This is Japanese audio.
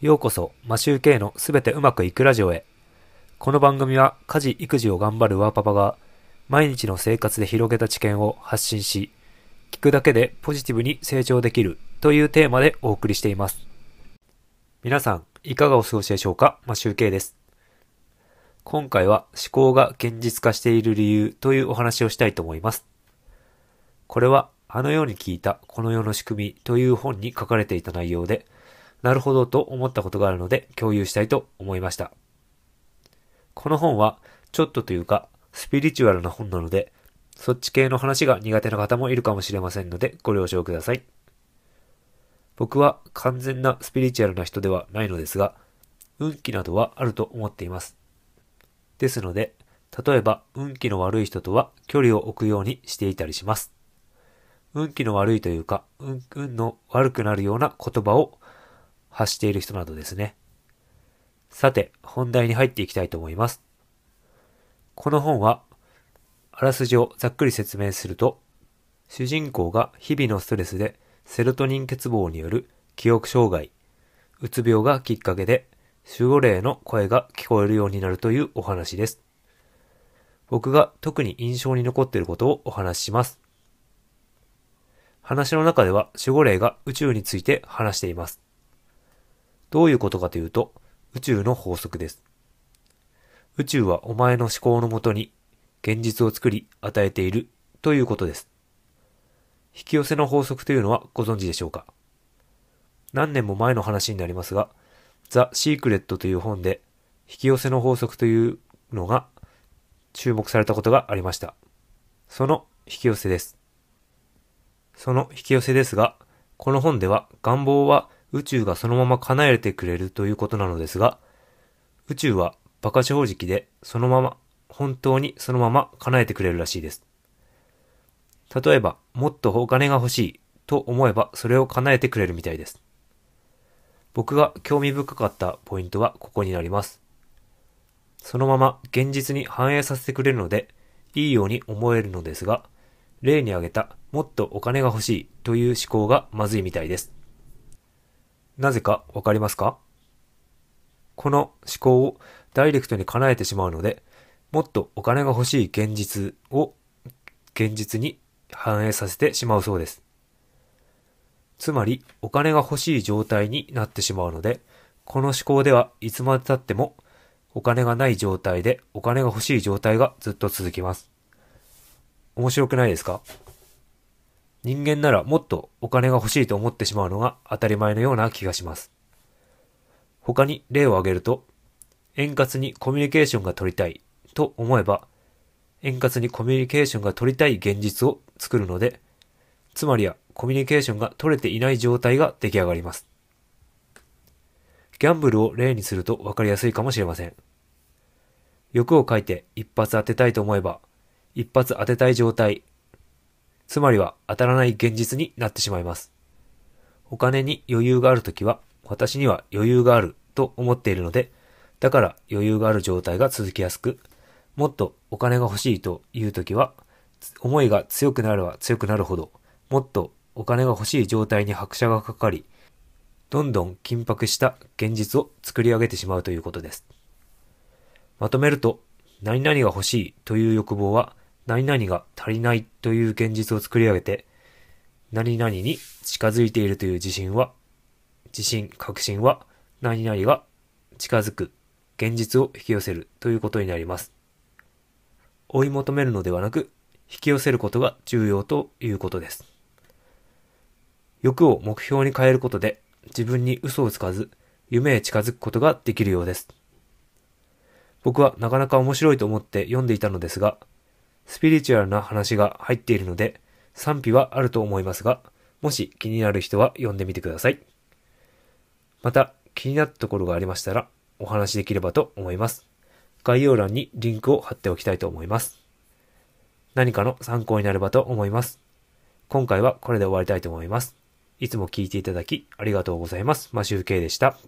ようこそ、マシューケイのすべてうまくいくラジオへ。この番組は家事・育児を頑張るワーパパが毎日の生活で広げた知見を発信し、聞くだけでポジティブに成長できるというテーマでお送りしています。皆さん、いかがお過ごしでしょうか？マシューケイです。今回は思考が現実化している理由というお話をしたいと思います。これはあのように聞いたこの世の仕組みという本に書かれていた内容で、なるほどと思ったことがあるので共有したいと思いました。この本はちょっとというかスピリチュアルな本なので、そっち系の話が苦手な方もいるかもしれませんのでご了承ください。僕は完全なスピリチュアルな人ではないのですが、運気などはあると思っています。ですので、例えば運気の悪い人とは距離を置くようにしていたりします。運気の悪いというか、運運の悪くなるような言葉を発している人などですね。さて、本題に入っていきたいと思います。この本は、あらすじをざっくり説明すると、主人公が日々のストレスでセロトニン欠乏による記憶障害、うつ病がきっかけで守護霊の声が聞こえるようになるというお話です。僕が特に印象に残っていることをお話しします。話の中では守護霊が宇宙について話しています。どういうことかというと、宇宙の法則です。宇宙はお前の思考のもとに現実を作り与えているということです。引き寄せの法則というのはご存知でしょうか？何年も前の話になりますが、ザ・シークレットという本で引き寄せの法則というのが注目されたことがありました。その引き寄せです。その引き寄せですが、この本では願望は宇宙がそのまま叶えてくれるということなのですが、宇宙は馬鹿正直でそのまま、本当にそのまま叶えてくれるらしいです。例えば、もっとお金が欲しいと思えばそれを叶えてくれるみたいです。僕が興味深かったポイントはここになります。そのまま現実に反映させてくれるので、いいように思えるのですが、例に挙げたもっとお金が欲しいという思考がまずいみたいです。なぜかわかりますか？この思考をダイレクトに叶えてしまうので、もっとお金が欲しい現実を現実に反映させてしまうそうです。つまり、お金が欲しい状態になってしまうので、この思考ではいつまで経ってもお金がない状態でお金が欲しい状態がずっと続きます。面白くないですか？人間ならもっとお金が欲しいと思ってしまうのが当たり前のような気がします。他に例を挙げると、円滑にコミュニケーションが取りたいと思えば、円滑にコミュニケーションが取りたい現実を作るので、つまりはコミュニケーションが取れていない状態が出来上がります。ギャンブルを例にすると分かりやすいかもしれません。欲を書いて一発当てたいと思えば、一発当てたい状態、つまりは当たらない現実になってしまいます。お金に余裕があるときは、私には余裕があると思っているので、だから余裕がある状態が続きやすく、もっとお金が欲しいというときは、思いが強くなれば強くなるほど、もっとお金が欲しい状態に拍車がかかり、どんどん緊迫した現実を作り上げてしまうということです。まとめると、何々が欲しいという欲望は、何々が足りないという現実を作り上げて、何々に近づいているという自信は、自信、確信は、何々が近づく、現実を引き寄せるということになります。追い求めるのではなく、引き寄せることが重要ということです。欲を目標に変えることで、自分に嘘をつかず、夢へ近づくことができるようです。僕はなかなか面白いと思って読んでいたのですが、スピリチュアルな話が入っているので、賛否はあると思いますが、もし気になる人は読んでみてください。また、気になったところがありましたら、お話しできればと思います。概要欄にリンクを貼っておきたいと思います。何かの参考になればと思います。今回はこれで終わりたいと思います。いつも聞いていただきありがとうございます。マシューケイでした。